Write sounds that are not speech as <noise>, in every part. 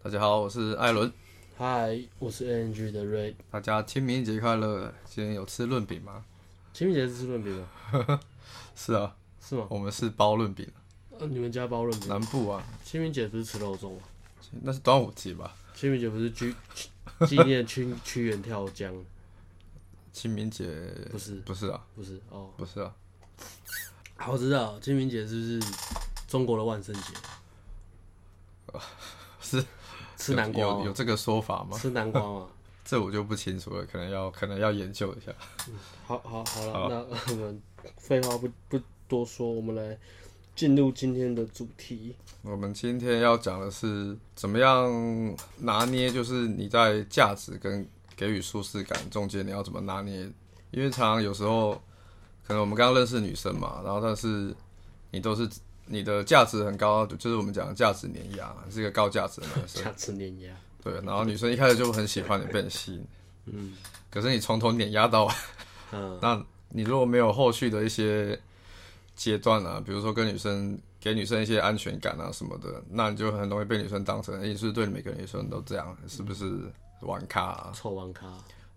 大家好，我是艾伦。嗨，我是 ANG 的瑞。大家清明节快乐！今天有吃润饼吗？清明节是吃润饼吗？<laughs> 是啊，是吗？我们是包润饼。呃，你们家包润饼？南部啊。清明节不是吃肉粽吗？那是端午节吧？清明节不是纪 <laughs> 纪念屈屈原跳江？清明节不是，不是啊，不是哦，不是啊。好，我知道清明节是不是中国的万圣节？<laughs> 是吃南瓜有有这个说法吗？<laughs> 吃南瓜吗？<laughs> 这我就不清楚了，可能要可能要研究一下。嗯、好好好了，那我们废话不不多说，我们来进入今天的主题。我们今天要讲的是怎么样拿捏，就是你在价值跟给予舒适感中间，你要怎么拿捏？因为常常有时候，可能我们刚刚认识女生嘛，然后但是你都是。你的价值很高，就是我们讲的价值碾压，是一个高价值的男生。价值碾压。对，然后女生一开始就很喜欢你，被你吸引。嗯。可是你从头碾压到尾，嗯。那你如果没有后续的一些阶段啊，比如说跟女生给女生一些安全感啊什么的，那你就很容易被女生当成，你是不是对每个女生都这样？是不是玩咖、啊？臭玩咖。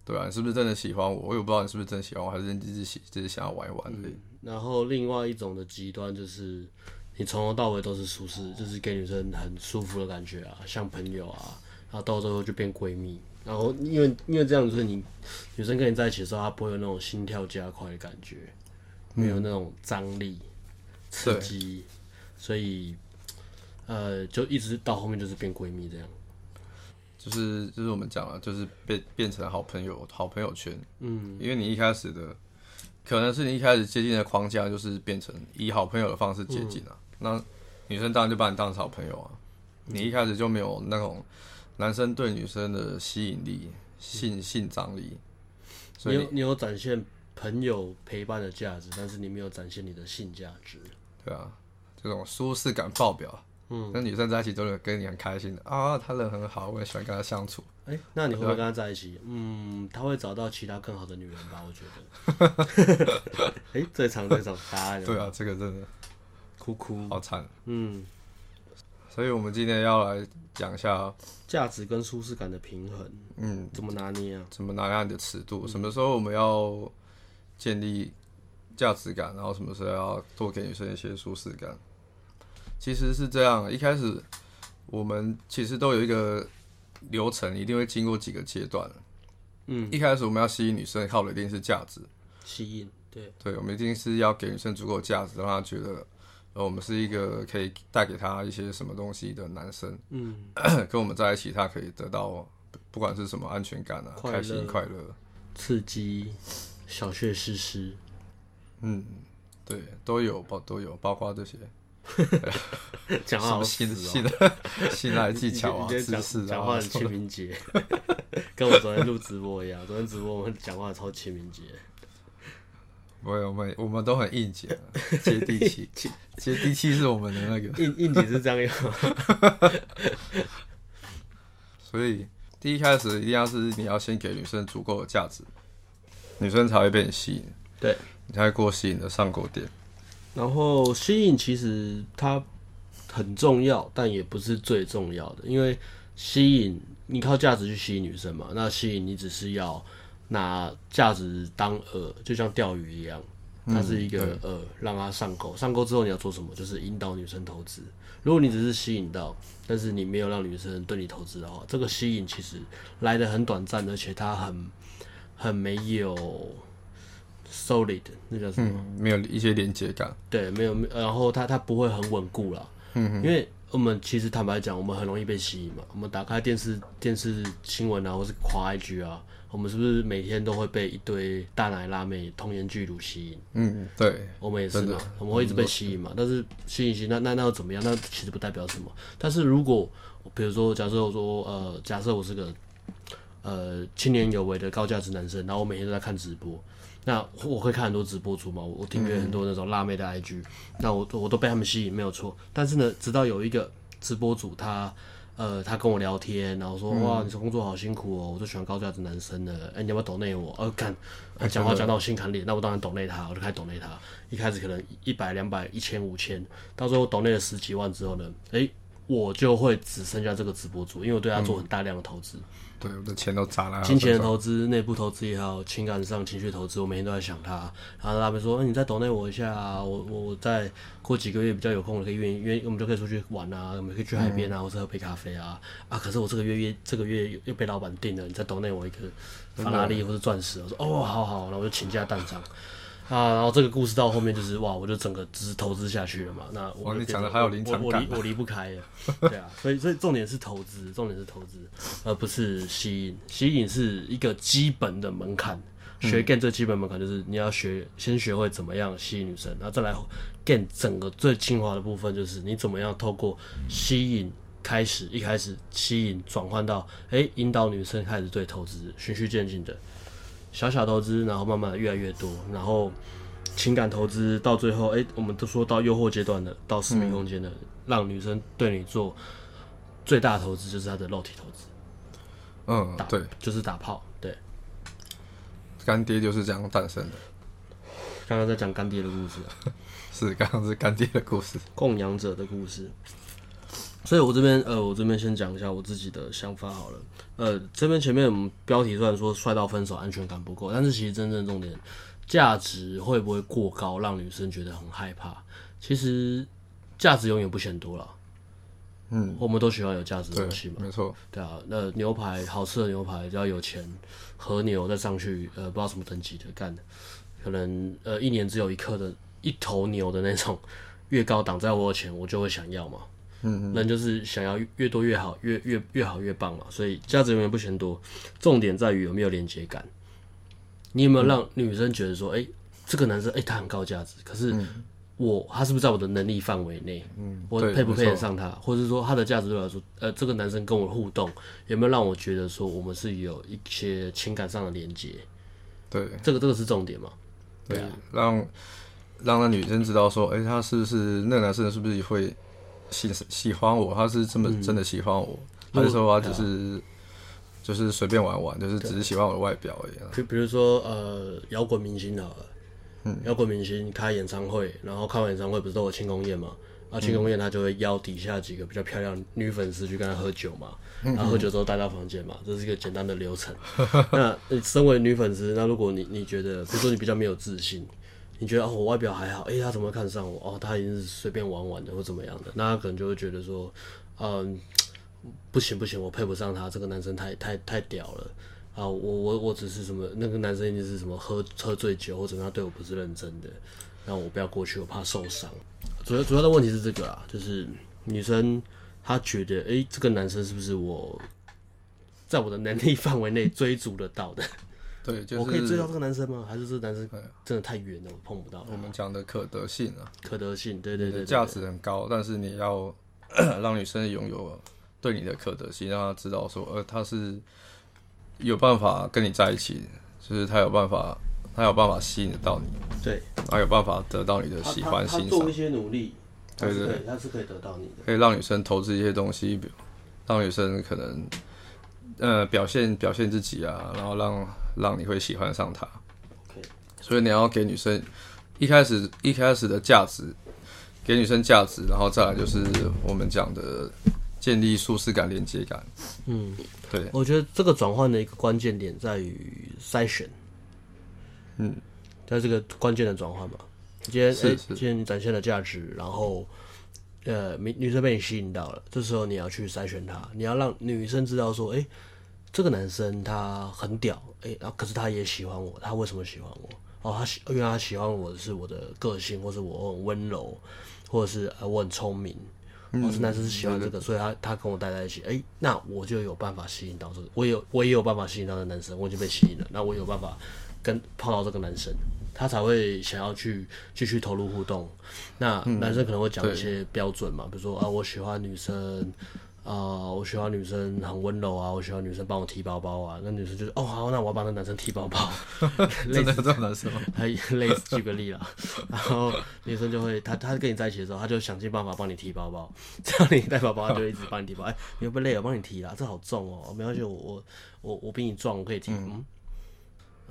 对啊，你是不是真的喜欢我？我也不知道你是不是真的喜欢我，还是你只是喜，只是想要玩一玩而已。嗯。然后另外一种的极端就是。你从头到尾都是舒适，就是给女生很舒服的感觉啊，像朋友啊，然后到最后就变闺蜜，然后因为因为这样子，你女生跟你在一起的时候，她不会有那种心跳加快的感觉，没有那种张力、刺激，所以呃，就一直到后面就是变闺蜜这样，就是就是我们讲了，就是变变成好朋友，好朋友圈，嗯，因为你一开始的。可能是你一开始接近的框架就是变成以好朋友的方式接近了，啊，嗯，那女生当然就把你当成好朋友啊。你一开始就没有那种男生对女生的吸引力、性性张力，所以你有你有展现朋友陪伴的价值，但是你没有展现你的性价值。对啊，这种舒适感爆表。嗯，跟女生在一起都能跟你很开心的啊，他人很好，我也喜欢跟他相处。哎、欸，那你会不会跟他在一起？嗯，他会找到其他更好的女人吧？我觉得。哎、欸，最长最长答案。对啊，这个真的哭哭，好惨。嗯，所以我们今天要来讲一下价值跟舒适感的平衡。嗯，怎么拿捏啊？怎么拿捏你的尺度？什么时候我们要建立价值感？然后什么时候要多给女生一些舒适感？其实是这样，一开始我们其实都有一个流程，一定会经过几个阶段。嗯，一开始我们要吸引女生，靠的一定是价值。吸引，对，对，我们一定是要给女生足够价值，让她觉得，呃，我们是一个可以带给他一些什么东西的男生。嗯，<clears throat> 跟我们在一起，他可以得到不管是什么安全感啊，开心、快乐、刺激、小穴湿湿。嗯，对，都有包都有，包括这些。<laughs> 讲话好新新的 <laughs> 新来技巧啊，知识讲话很清明节，<laughs> 跟我昨天录直播一样。昨天直播我们讲话超清明节。不会，我们我们都很应景，接地气。接地气是我们的那个应应景是这样用。<laughs> 所以第一开始一定要是你要先给女生足够的价值，女生才会被你吸引。对，你才会过吸引的上钩点。然后吸引其实它很重要，但也不是最重要的。因为吸引你靠价值去吸引女生嘛，那吸引你只是要拿价值当饵，就像钓鱼一样，它是一个饵，让它上钩。上钩之后你要做什么？就是引导女生投资。如果你只是吸引到，但是你没有让女生对你投资的话，这个吸引其实来的很短暂，而且它很很没有。solid 那叫什么？嗯，没有一些连接感。对，没有，然后它它不会很稳固啦。嗯哼，因为我们其实坦白讲，我们很容易被吸引嘛。我们打开电视电视新闻啊，或是夸 IG 啊，我们是不是每天都会被一堆大奶辣妹、童颜巨乳吸引？嗯，对，我们也是嘛，我们会一直被吸引嘛。但是吸引吸，那那那又怎么样？那其实不代表什么。但是如果比如说，假设我说，呃，假设我是个呃青年有为的高价值男生，然后我每天都在看直播。那我会看很多直播主嘛，我订阅很多那种辣妹的 IG，、嗯、那我我都被他们吸引，没有错。但是呢，直到有一个直播主他，呃，他跟我聊天，然后说，嗯、哇，你这工作好辛苦哦，我就喜欢高价值男生的，哎、欸，你要不要抖内我？呃，看，<laughs> 讲话讲到我心坎里，那我当然抖内他，我就开始抖内他。一开始可能一百、两百、一千、五千，到时候抖内了十几万之后呢，哎、欸，我就会只剩下这个直播主，因为我对他做很大量的投资。嗯对，我的钱都砸了。金钱的投资、内部投资也好，情感上情绪投资，我每天都在想他。然后他们说：“欸、你再抖内我一下啊，我我再过几个月比较有空，可以愿意愿，我们就可以出去玩啊，我们可以去海边啊，嗯、或者喝杯咖啡啊。啊，可是我这个月月这个月又被老板定了，你再抖内我一个法拉利或者钻石。”我说：“哦，好好。”然后我就倾家荡产。啊，然后这个故事到后面就是哇，我就整个只是投资下去了嘛。那我你讲的还有临场感，我离不开了。对啊，所以所以重点是投资，重点是投资，而不是吸引。吸引是一个基本的门槛，学 game 最基本门槛就是你要学，先学会怎么样吸引女生，然后再来 game 整个最精华的部分就是你怎么样透过吸引开始，一开始吸引转换到哎、欸、引导女生开始对投资循序渐进的。小小投资，然后慢慢的越来越多，然后情感投资到最后，哎，我们都说到诱惑阶段的，到私密空间的，嗯、让女生对你做最大的投资就是她的肉体投资。嗯，打对，就是打炮。对，干爹就是这样诞生的。刚刚在讲干爹的故事，<laughs> 是刚刚是干爹的故事，供养者的故事。所以，我这边呃，我这边先讲一下我自己的想法好了。呃，这边前面我们标题虽然说帅到分手，安全感不够，但是其实真正重点，价值会不会过高，让女生觉得很害怕？其实价值永远不嫌多了。嗯，我们都喜欢有价值的东西嘛，没错。对啊，那牛排好吃的牛排，只要有钱，和牛再上去，呃，不知道什么等级的干的，可能呃一年只有一克的一头牛的那种，越高档在我的钱，我就会想要嘛。嗯，人就是想要越多越好，越越越好越棒嘛，所以价值永远不嫌多，重点在于有没有连接感。你有没有让女生觉得说，哎、欸，这个男生，哎、欸，他很高价值，可是我他是不是在我的能力范围内？嗯，我配不配得上他？或者说他的价值对我来说，呃，这个男生跟我互动有没有让我觉得说我们是有一些情感上的连接？对，这个这个是重点嘛？对啊，让让那女生知道说，哎、欸，他是不是那个男生是不是会？喜喜欢我，他是这么真的喜欢我，还、嗯、是说他只是、嗯、就是随便玩玩，就是只是喜欢我的外表而已。就比如说呃，摇滚明星好了，嗯，摇滚明星开演唱会，然后开完演唱会不是都有庆功宴嘛？啊，庆功宴他就会邀底下几个比较漂亮女粉丝去跟他喝酒嘛，然后喝酒之后带到房间嘛，这是一个简单的流程。<laughs> 那你身为女粉丝，那如果你你觉得，比如说你比较没有自信。你觉得哦，我外表还好，诶，他怎么看上我？哦，他已经是随便玩玩的，或怎么样的？那他可能就会觉得说，嗯，不行不行，我配不上他，这个男生太太太屌了啊！我我我只是什么，那个男生一定是什么喝喝醉酒，或者他对我不是认真的，那我不要过去，我怕受伤。主要主要的问题是这个啊，就是女生她觉得，诶，这个男生是不是我在我的能力范围内追逐得到的？对，就是，我可以追到这个男生吗？还是这个男生真的太远了，我碰不到？我们讲的可得性啊，可得性，对对对，价值很高，但是你要 <clears throat> 让女生拥有对你的可得性，让她知道说，呃，她是有办法跟你在一起，就是她有办法，她有办法吸引得到你，对，她有办法得到你的喜欢欣赏，做一些努力，对对对，他是可以得到你的，可以让女生投资一些东西，让女生可能。呃，表现表现自己啊，然后让让你会喜欢上他。所以你要给女生一开始一开始的价值，给女生价值，然后再来就是我们讲的建立舒适感、连接感。嗯，对。我觉得这个转换的一个关键点在于筛选。嗯，在这个关键的转换嘛，今天是今天你展现了价值，然后。呃，女女生被你吸引到了，这时候你要去筛选她，你要让女生知道说，哎、欸，这个男生他很屌，哎、欸，然后可是他也喜欢我，他为什么喜欢我？哦，他喜，因为他喜欢我的是我的个性，或是我很温柔，或者是呃我很聪明，哦是男生是喜欢这个，嗯、所以他他跟我待在一起，哎、欸，那我就有办法吸引到这个，我有我也有办法吸引到这男生，我已经被吸引了，那我有办法跟泡到这个男生。他才会想要去继续投入互动。那男生可能会讲一些标准嘛，嗯、比如说啊，我喜欢女生啊，我喜欢女生很温柔啊，我喜欢女生帮我提包包啊。那女生就是哦好，那我要帮那男生提包包。<laughs> 真的有这种男生吗？还 <laughs> 类似 <laughs> 举个例啦，然后女生就会，她她跟你在一起的时候，她就想尽办法帮你提包包，只要你带包包，她就一直帮你提包。哎，你会不会累？我帮你提啦，这好重哦，没关系，我我我我比你壮，我可以提。嗯。嗯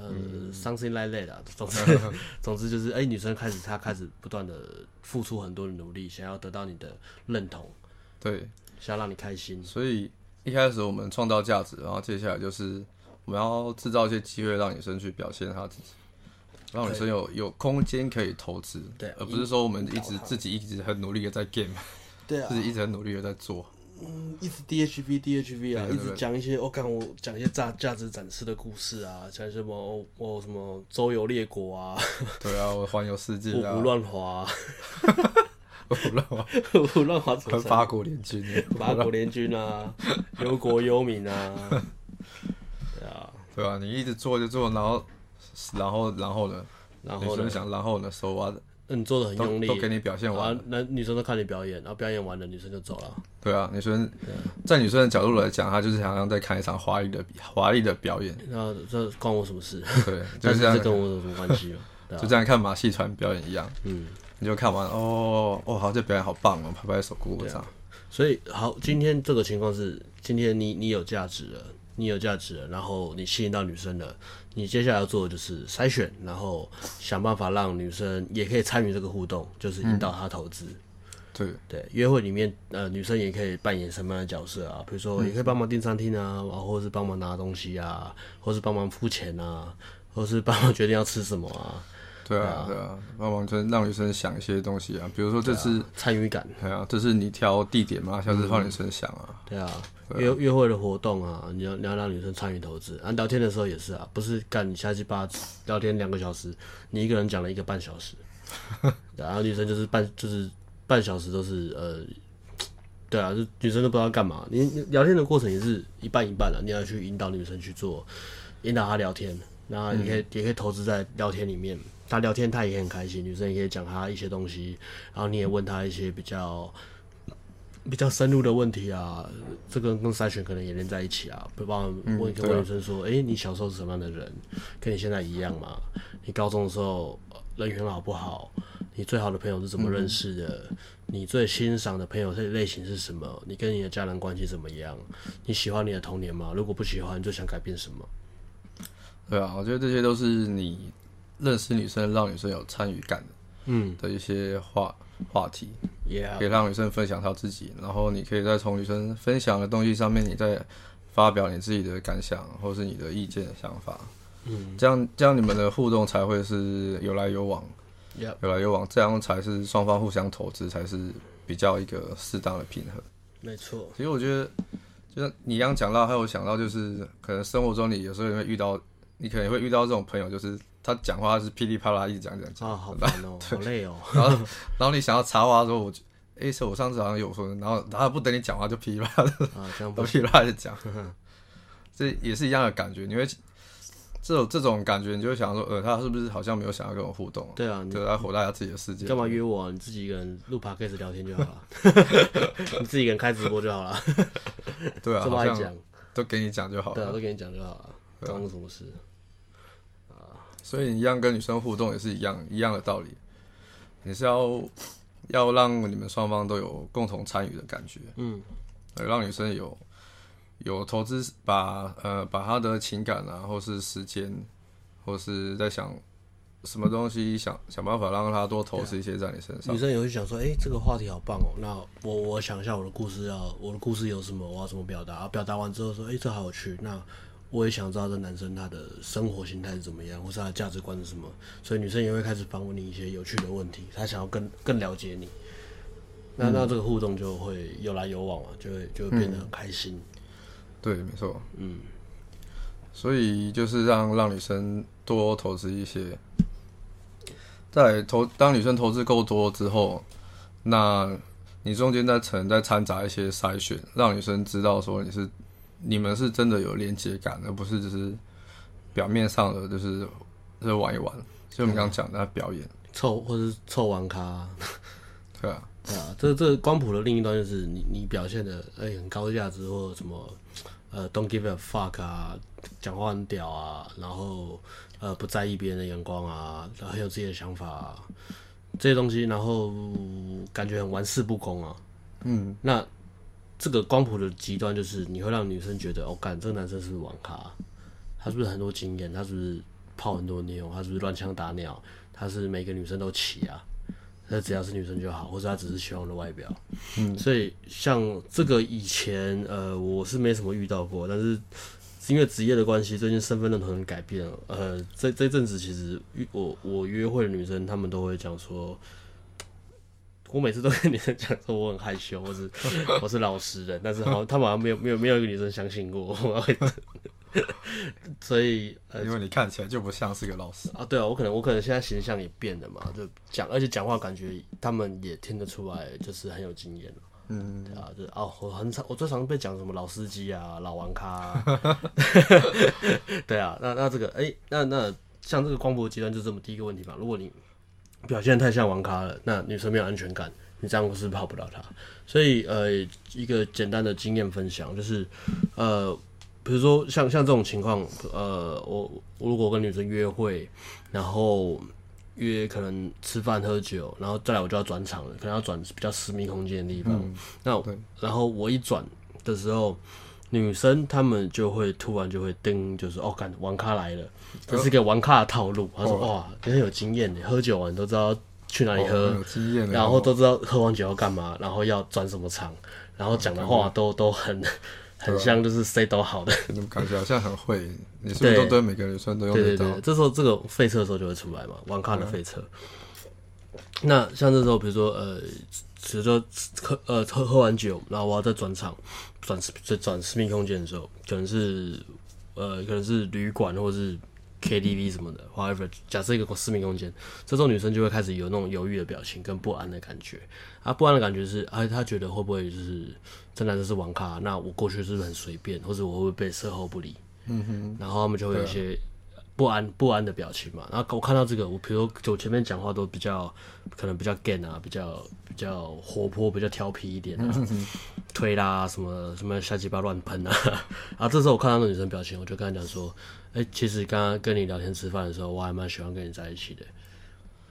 呃、嗯、，something like that 啊，总之，总之就是，哎、欸，女生开始，她开始不断的付出很多的努力，想要得到你的认同。对，想让你开心。所以一开始我们创造价值，然后接下来就是我们要制造一些机会，让女生去表现她自己，让女生有有空间可以投资，对，而不是说我们一直自己一直很努力的在 game，对啊，自己一直很努力的在做。嗯，一直 DHV DHV 啊，一直讲一些我看、哦、我讲一些价价值展示的故事啊，讲什么我、哦、什么周游列国啊，对啊，我环游世界啊，<laughs> 胡乱华，胡乱华，<laughs> 胡乱华，和八国联军，八国联军啊，忧国忧民啊，<laughs> 对啊，对啊，你一直做就做，然后然后然后呢，然后呢，想然后呢，说完。你做的很用力。都，都给你表现完，男女生都看你表演，然后表演完了，女生就走了。对啊，女生在女生的角度来讲，她就是想要再看一场华丽的华丽的表演。那这关我什么事？对，就这样这跟我有什么关系啊？就这样看马戏团表演一样。嗯，你就看完哦哦，好，这表演好棒哦，拍拍手，鼓鼓掌。所以好，今天这个情况是，今天你你有价值了。你有价值了，然后你吸引到女生了，你接下来要做的就是筛选，然后想办法让女生也可以参与这个互动，就是引导她投资。嗯、对对，约会里面呃，女生也可以扮演什么样的角色啊？比如说，也可以帮忙订餐厅啊，然后或是帮忙拿东西啊，或是帮忙付钱啊，或是帮忙决定要吃什么啊。对啊，对啊，帮忙就让女生想一些东西啊，比如说这次参与感，对啊，这是你挑地点嘛，下次放女生想啊，对啊，约约会的活动啊，你要你要让女生参与投资。啊，聊天的时候也是啊，不是干你瞎鸡巴聊天两个小时，你一个人讲了一个半小时，<laughs> 然后女生就是半就是半小时都是呃，对啊，就女生都不知道干嘛，你聊天的过程也是一半一半的，你要去引导女生去做，引导她聊天，然后你可以也可以投资在聊天里面。他聊天，他也很开心。女生也可以讲他一些东西，然后你也问他一些比较比较深入的问题啊。这个跟筛选可能也连在一起啊。比方问一个问女生说：“哎、嗯啊欸，你小时候是什么样的人？跟你现在一样吗？你高中的时候人缘好不好？你最好的朋友是怎么认识的？嗯、你最欣赏的朋友类类型是什么？你跟你的家人关系怎么样？你喜欢你的童年吗？如果不喜欢，你最想改变什么？”对啊，我觉得这些都是你。认识女生，让女生有参与感的，嗯，的一些话话题，也可以让女生分享她自己，然后你可以再从女生分享的东西上面，你再发表你自己的感想，或是你的意见、想法，嗯，这样这样你们的互动才会是有来有往.有来有往，这样才是双方互相投资，才是比较一个适当的平衡。没错，其实我觉得，就是你刚讲到，还有想到就是，可能生活中你有时候也会遇到，你可能会遇到这种朋友，就是。他讲话是噼里啪啦一直讲讲讲，啊，好烦哦，好累哦。<laughs> 然后，然后你想要插话的时候，我，哎，是我上次好像有说，然后，然后不等你讲话就噼里啪啦，啊，这样不 <laughs> 噼里啪啦就讲，<laughs> 这也是一样的感觉。你会这种这种感觉，你就会想说，呃，他是不是好像没有想要跟我互动？对啊，就在活在他自己的世界。干嘛约我？你自己一个人录 podcast 聊天就好了，你自己一个人开直播就好了。对啊，这么爱讲，都给你讲就好了。对啊，都给你讲就好了，关我什么事？所以你一样跟女生互动也是一样一样的道理，你是要要让你们双方都有共同参与的感觉，嗯，让女生有有投资，把呃把她的情感啊，或是时间，或是在想什么东西，想想办法让她多投资一些在你身上。女生也会想说，哎、欸，这个话题好棒哦，那我我想一下我的故事要我的故事有什么，我要怎么表达？表达完之后说，哎、欸，这好有趣，那。我也想知道这男生他的生活形态是怎么样，或是他的价值观是什么，所以女生也会开始反问你一些有趣的问题，她想要更更了解你。那那这个互动就会有来有往啊，就会就会变得很开心。嗯、对，没错。嗯。所以就是让让女生多投资一些，在投当女生投资够多之后，那你中间再可能再掺杂一些筛选，让女生知道说你是。你们是真的有连接感，而不是只是表面上的，就是就是玩一玩。就我们刚刚讲的表演，凑或是凑玩咖，对啊，对啊。这这光谱的另一端就是你你表现的哎、欸、很高价值，或者什么呃 don't give a fuck 啊，讲话很屌啊，然后呃不在意别人的眼光啊，然后很有自己的想法啊，这些东西，然后感觉很玩世不恭啊。嗯，那。这个光谱的极端就是你会让女生觉得，哦，干这个男生是不是网咖？他是不是很多经验？他是不是泡很多妞？他是不是乱枪打鸟？他是每个女生都骑啊？那只要是女生就好，或者他只是喜欢我的外表。嗯，所以像这个以前呃我是没什么遇到过，但是因为职业的关系，最近身份认同改变了。呃，这这阵子其实我我约会的女生，她们都会讲说。我每次都跟女生讲说我很害羞，或是我是老实人，但是好像他们好像没有没有没有一个女生相信过我，<laughs> 所以呃，因为你看起来就不像是个老实啊，对啊，我可能我可能现在形象也变了嘛，就讲而且讲话感觉他们也听得出来，就是很有经验嗯，对啊，就是哦，我很常我最常被讲什么老司机啊、老玩咖啊 <laughs> <laughs> 对啊，那那这个哎、欸，那那像这个光谱阶段就这么第一个问题吧，如果你。表现太像网咖了，那女生没有安全感，你这样不是泡不到她。所以呃，一个简单的经验分享就是，呃，比如说像像这种情况，呃，我我如果跟女生约会，然后约可能吃饭喝酒，然后再来我就要转场了，可能要转比较私密空间的地方。嗯、那然后我一转的时候。女生她们就会突然就会盯，就是哦，看玩咖来了，这是一个玩咖的套路。她说哇，你很有经验的，喝酒完都知道去哪里喝，然后都知道喝完酒要干嘛，然后要转什么场，然后讲的话都都很很像，就是谁都好的，怎么感觉好像很会？你是不是都对。每个女生都用得到？对对对，这时候这个废车的时候就会出来嘛，玩咖的废车。那像这时候，比如说呃，比如说喝呃喝喝完酒，然后我要再转场。转转转私密空间的时候，可能是呃，可能是旅馆或者是 KTV 什么的，whatever。假设一个私密空间，这时候女生就会开始有那种犹豫的表情跟不安的感觉。啊，不安的感觉是，哎、啊，她觉得会不会就是这男的是网咖？那我过去是不是很随便，或者我会不会被售后不理？嗯哼。然后他们就会有一些。不安不安的表情嘛，然后我看到这个，我比如说就前面讲话都比较可能比较 gay 啊，比较比较活泼，比较调皮一点啊，推啦什么什么瞎鸡巴乱喷啊，<laughs> 啊这时候我看到那女生表情，我就跟她讲说，哎、欸，其实刚刚跟你聊天吃饭的时候，我还蛮喜欢跟你在一起的，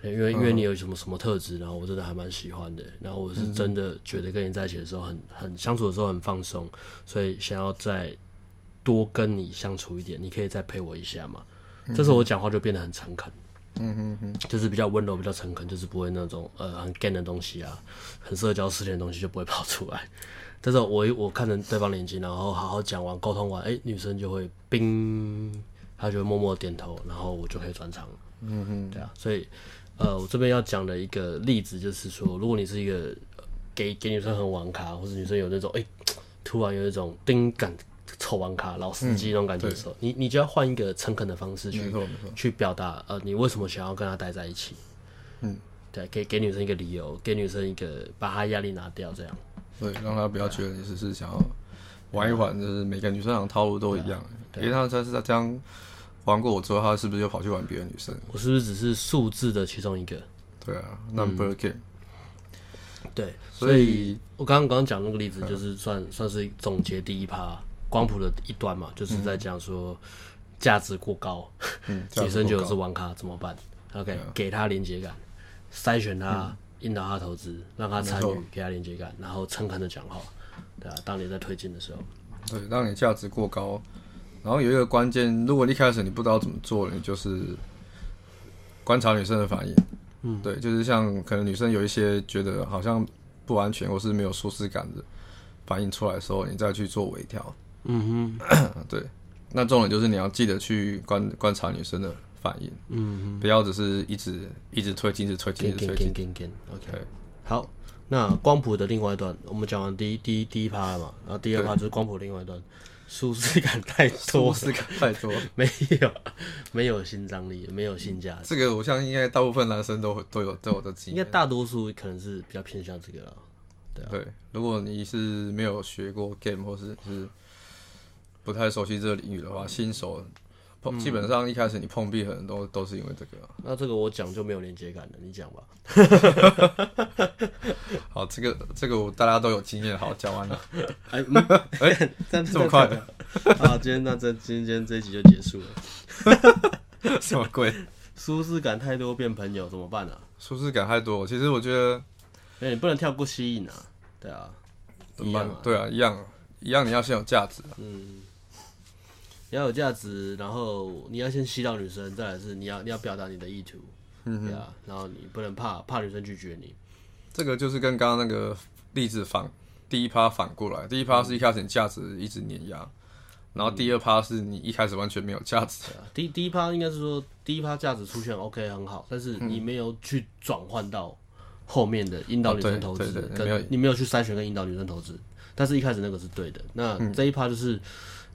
因为因为你有什么什么特质，然后我真的还蛮喜欢的，然后我是真的觉得跟你在一起的时候很很相处的时候很放松，所以想要再多跟你相处一点，你可以再陪我一下嘛。这时候我讲话就变得很诚恳，嗯哼哼，就是比较温柔，比较诚恳，就是不会那种呃很 gay 的东西啊，很社交失联的东西就不会跑出来。<laughs> 但是我我看着对方眼睛，然后好好讲完沟通完，哎，女生就会冰，她就会默默点头，然后我就可以转场了。嗯哼，对啊，所以呃，我这边要讲的一个例子就是说，如果你是一个给给女生很网咖，或者女生有那种哎，突然有一种丁感。臭网咖老司机那种感觉的时候，嗯、你你就要换一个诚恳的方式去去表达，呃，你为什么想要跟他待在一起？嗯，对，给给女生一个理由，给女生一个把她压力拿掉，这样。对，让她不要觉得你只是想要玩一玩，就是每个女生的套路都一样。因为她她是在这样玩过我之后，她是不是又跑去玩别的女生？我是不是只是数字的其中一个？对啊，number game。对，所以我刚刚刚刚讲那个例子，就是算算是总结第一趴。光谱的一端嘛，就是在讲说价值过高，嗯、女 <laughs> 生觉得是网咖怎么办？OK，、嗯、给她连接感，筛选他，嗯、引导她投资，让她参与，给她连接感，然后诚恳的讲话，对啊，当你在推进的时候，对，让你价值过高，然后有一个关键，如果一开始你不知道怎么做，你就是观察女生的反应，嗯，对，就是像可能女生有一些觉得好像不安全或是没有舒适感的反应出来的时候，你再去做微调。嗯哼，<coughs> 对，那重点就是你要记得去观观察女生的反应，嗯哼，不要只是一直一直推进，一直推进，一直推进。OK，好，那光谱的另外一段，我们讲完第一第一第一趴了嘛，然后第二趴就是光谱另外一段，舒适感太多，舒适感太多，<laughs> 没有没有性张力，没有性价值。这个我相信应该大部分男生都都有都有的经验，应该大多数可能是比较偏向这个了。对，对，如果你是没有学过 game 或是是。不太熟悉这个领域的话，新手碰基本上一开始你碰壁，可能都都是因为这个。那这个我讲就没有连接感了，你讲吧。<laughs> 好，这个这个我大家都有经验。好，讲完了。<laughs> 哎 <laughs> 哎，这么快的？好，今天那这今天这一集就结束了。什么鬼？舒适感太多变朋友怎么办呢？舒适感太多，其实我觉得，哎，你不能跳过吸引啊。对啊，怎么办？对啊，一样一样，你要先有价值。嗯。你要有价值，然后你要先吸到女生，再来是你要你要表达你的意图，嗯，对啊，然后你不能怕怕女生拒绝你，这个就是跟刚刚那个例子反第一趴反过来，第一趴是一开始你价值一直碾压，嗯，然后第二趴是你一开始完全没有价值。第第一趴应该是说第一趴价值出现 OK 很好，但是你没有去转换到后面的引导女生投资，跟你没有去筛选跟引导女生投资，但是一开始那个是对的。那这一趴就是。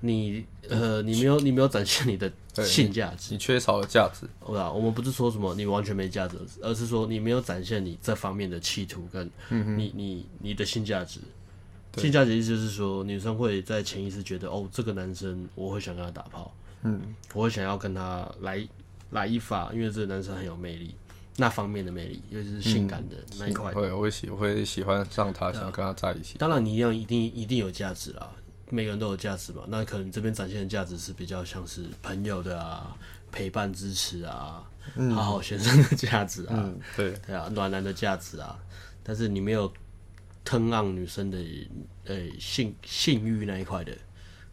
你呃，你没有你没有展现你的性价值，你缺少了价值。对啊，我们不是说什么你完全没价值，而是说你没有展现你这方面的企图跟你你你的性价值。性价值意思就是说，女生会在潜意识觉得，哦，这个男生我会想跟他打炮，嗯，我会想要跟他来来一发，因为这个男生很有魅力，那方面的魅力，尤其是性感的那一块。会，我会喜我会喜欢上他，想要跟他在一起。当然，你一样一定一定有价值啦。每个人都有价值嘛，那可能这边展现的价值是比较像是朋友的啊，陪伴支持啊，嗯、好好先生的价值啊，嗯、对对啊，暖男的价值啊，但是你没有 turn on 女生的呃、欸、性性欲那一块的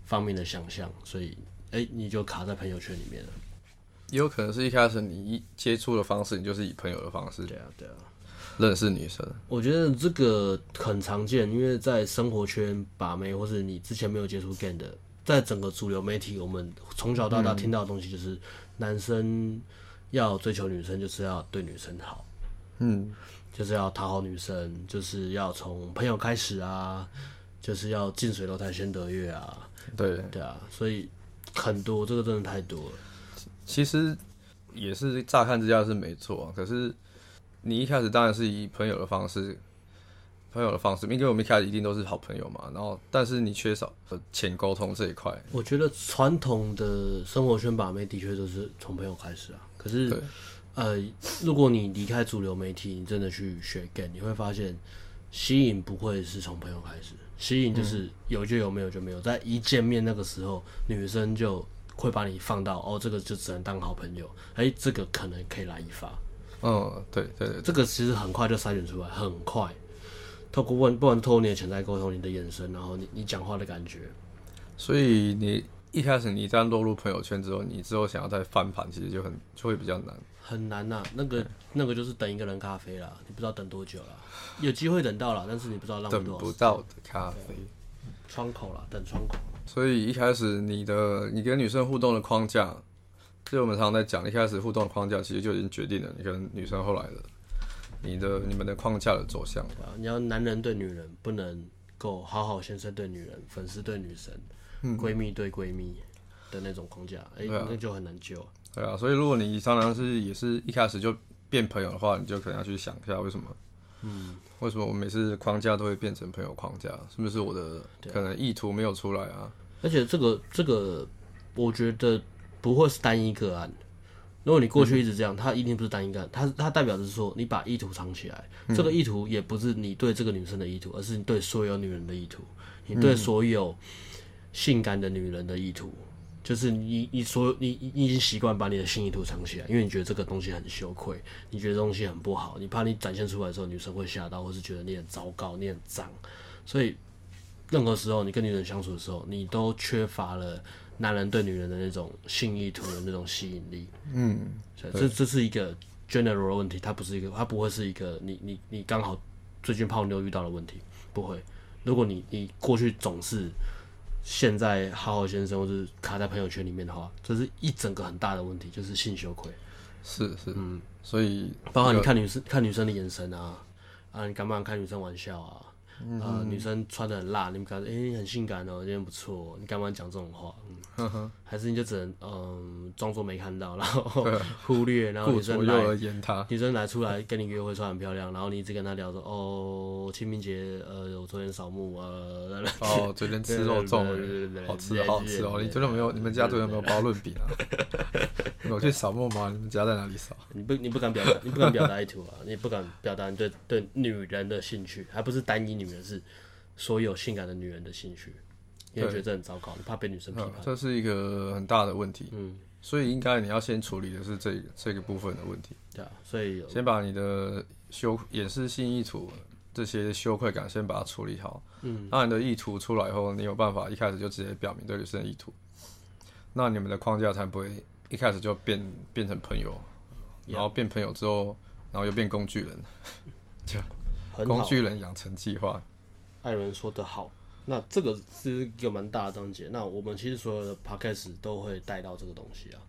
方面的想象，所以哎、欸、你就卡在朋友圈里面了。也有可能是一开始你一接触的方式，你就是以朋友的方式。对啊，对啊。认识女生，我觉得这个很常见，因为在生活圈把妹，或是你之前没有接触 gay 的，在整个主流媒体，我们从小到大听到的东西就是，男生要追求女生就是要对女生好，嗯，就是要讨好女生，就是要从朋友开始啊，就是要近水楼台先得月啊，对对啊，所以很多这个真的太多了。其实也是乍看之下是没错啊，可是。你一开始当然是以朋友的方式，朋友的方式，因为我们一开始一定都是好朋友嘛。然后，但是你缺少浅沟通这一块。我觉得传统的生活圈把妹的确都是从朋友开始啊。可是，呃，如果你离开主流媒体，你真的去学 gay，你会发现吸引不会是从朋友开始，吸引就是有就有，没有就没有。在一见面那个时候，女生就会把你放到哦，这个就只能当好朋友。哎、欸，这个可能可以来一发。嗯，对对对，这个其实很快就筛选出来，很快。透过问，不管透过你的潜在沟通，你的眼神，然后你你讲话的感觉。所以你一开始你这样落入朋友圈之后，你之后想要再翻盘，其实就很就会比较难。很难呐、啊，那个那个就是等一个人咖啡啦，你不知道等多久啦。有机会等到了，但是你不知道浪费多少。等不到的咖啡，窗口啦，等窗口。所以一开始你的你跟女生互动的框架。所以我们常常在讲，一开始互动的框架其实就已经决定了你跟女生后来的你的你们的框架的走向。啊你要男人对女人不能够好好先生对女人，粉丝对女神，闺蜜对闺蜜的那种框架，哎、那就很难救。对啊，所以如果你常常是也是一开始就变朋友的话，你就可能要去想一下为什么？嗯，为什么我每次框架都会变成朋友框架？是不是我的可能意图没有出来啊？而且这个这个，我觉得。不会是单一个案。如果你过去一直这样，它一定不是单一个案。它它代表的是说，你把意图藏起来。这个意图也不是你对这个女生的意图，而是你对所有女人的意图。你对所有性感的女人的意图，就是你你所有你你已经习惯把你的性意图藏起来，因为你觉得这个东西很羞愧，你觉得东西很不好，你怕你展现出来的时候，女生会吓到，或是觉得你很糟糕，你很脏。所以任何时候你跟女人相处的时候，你都缺乏了。男人对女人的那种性意图的那种吸引力，嗯，这这是一个 general 的问题，它不是一个，它不会是一个你你你刚好最近泡妞遇到的问题，不会。如果你你过去总是现在好好先生或是卡在朋友圈里面的话，这是一整个很大的问题，就是性羞愧。是是，嗯，所以包括你看女生看女生的眼神啊，啊，你敢不敢开女生玩笑啊？嗯、呃，女生穿的很辣，你们感觉诶很性感哦，今天不错，你敢不敢讲这种话？嗯，还是你就只能嗯装作没看到，然后忽略，然后女生来女生来出来跟你约会穿很漂亮，然后你一直跟她聊说哦清明节呃我昨天扫墓呃哦昨天吃肉粽，好吃好吃哦，你昨天没有你们家昨天有没有包润饼啊？<laughs> 我去扫墓吗？你们家在哪里扫？你不你不敢表达，你不敢表达意图啊，你不敢表达你对对女人的兴趣，还不是单一女。人是所有性感的女人的兴趣，因为觉得这很糟糕，你怕被女生批判，这是一个很大的问题。嗯，所以应该你要先处理的是这个这个部分的问题。对啊，所以先把你的羞掩饰性意图这些羞愧感先把它处理好。嗯，那你的意图出来后，你有办法一开始就直接表明对女生的意图，那你们的框架才不会一开始就变变成朋友，然后变朋友之后，然后又变工具人，就工具人养成计划。艾伦说的好，那这个是一个蛮大的章节。那我们其实所有的 podcast 都会带到这个东西啊，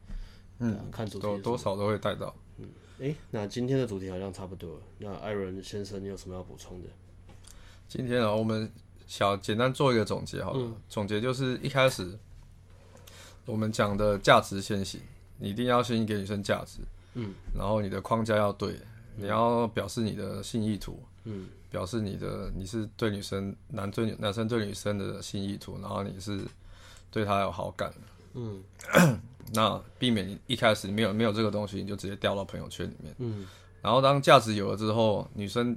嗯，看主题多多少都会带到。嗯，诶、欸，那今天的主题好像差不多了。那艾伦先生，你有什么要补充的？今天啊，我们小简单做一个总结好了。嗯、总结就是一开始我们讲的价值先行，你一定要先给女生价值，嗯，然后你的框架要对，你要表示你的性意图，嗯。表示你的你是对女生男对女男生对女生的心意图，然后你是对她有好感，嗯，<clears throat> 那避免你一开始没有没有这个东西，你就直接掉到朋友圈里面，嗯，然后当价值有了之后，女生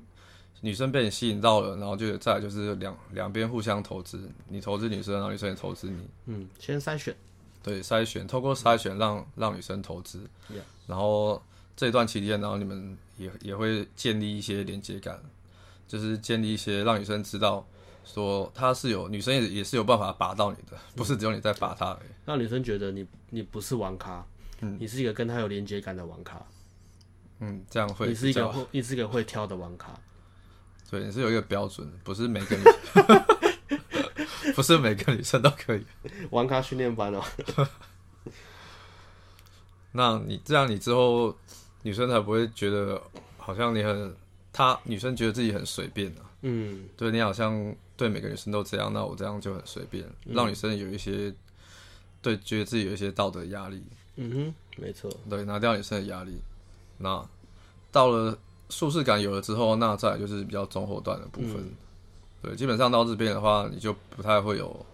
女生被你吸引到了，然后就再来就是两两边互相投资，你投资女生，然后女生也投资你，嗯，先筛选，对，筛选，透过筛选让让女生投资，嗯，然后这一段期间，然后你们也也会建立一些连接感。就是建立一些让女生知道，说她是有女生也也是有办法拔到你的，不是只有你在拔她而已。让女生觉得你你不是玩咖，嗯，你是一个跟她有连接感的玩咖，嗯，这样会。你是一个会，你是一个会挑的玩咖，对，你是有一个标准，不是每个女，<laughs> 不是每个女生都可以。玩咖训练班哦。<laughs> 那你这样，你之后女生才不会觉得好像你很。她女生觉得自己很随便啊，嗯，对，你好像对每个女生都这样，那我这样就很随便，嗯、让女生有一些对觉得自己有一些道德压力，嗯哼，没错，对，拿掉女生的压力，那到了舒适感有了之后，那再来就是比较中后段的部分，嗯、对，基本上到这边的话，你就不太会有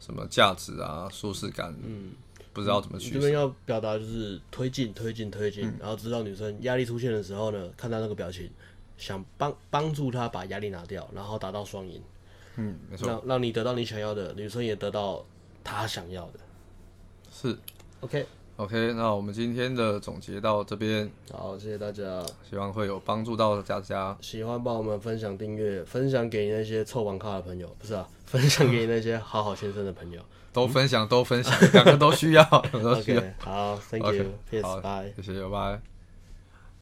什么价值啊，舒适感，嗯，不知道怎么去。这边要表达就是推进，推进，推进，嗯、然后知道女生压力出现的时候呢，看她那个表情。想帮帮助他把压力拿掉，然后达到双赢。嗯，没错。让让你得到你想要的，女生也得到她想要的。是，OK OK。那我们今天的总结到这边。好，谢谢大家。希望会有帮助到大家。喜欢帮我们分享、订阅、分享给那些臭网咖的朋友，不是啊，<laughs> 分享给那些好好先生的朋友。都分享，都分享，两个都需要，都需要。<laughs> Okay, 好，Thank you，Peace，拜，谢谢，拜拜。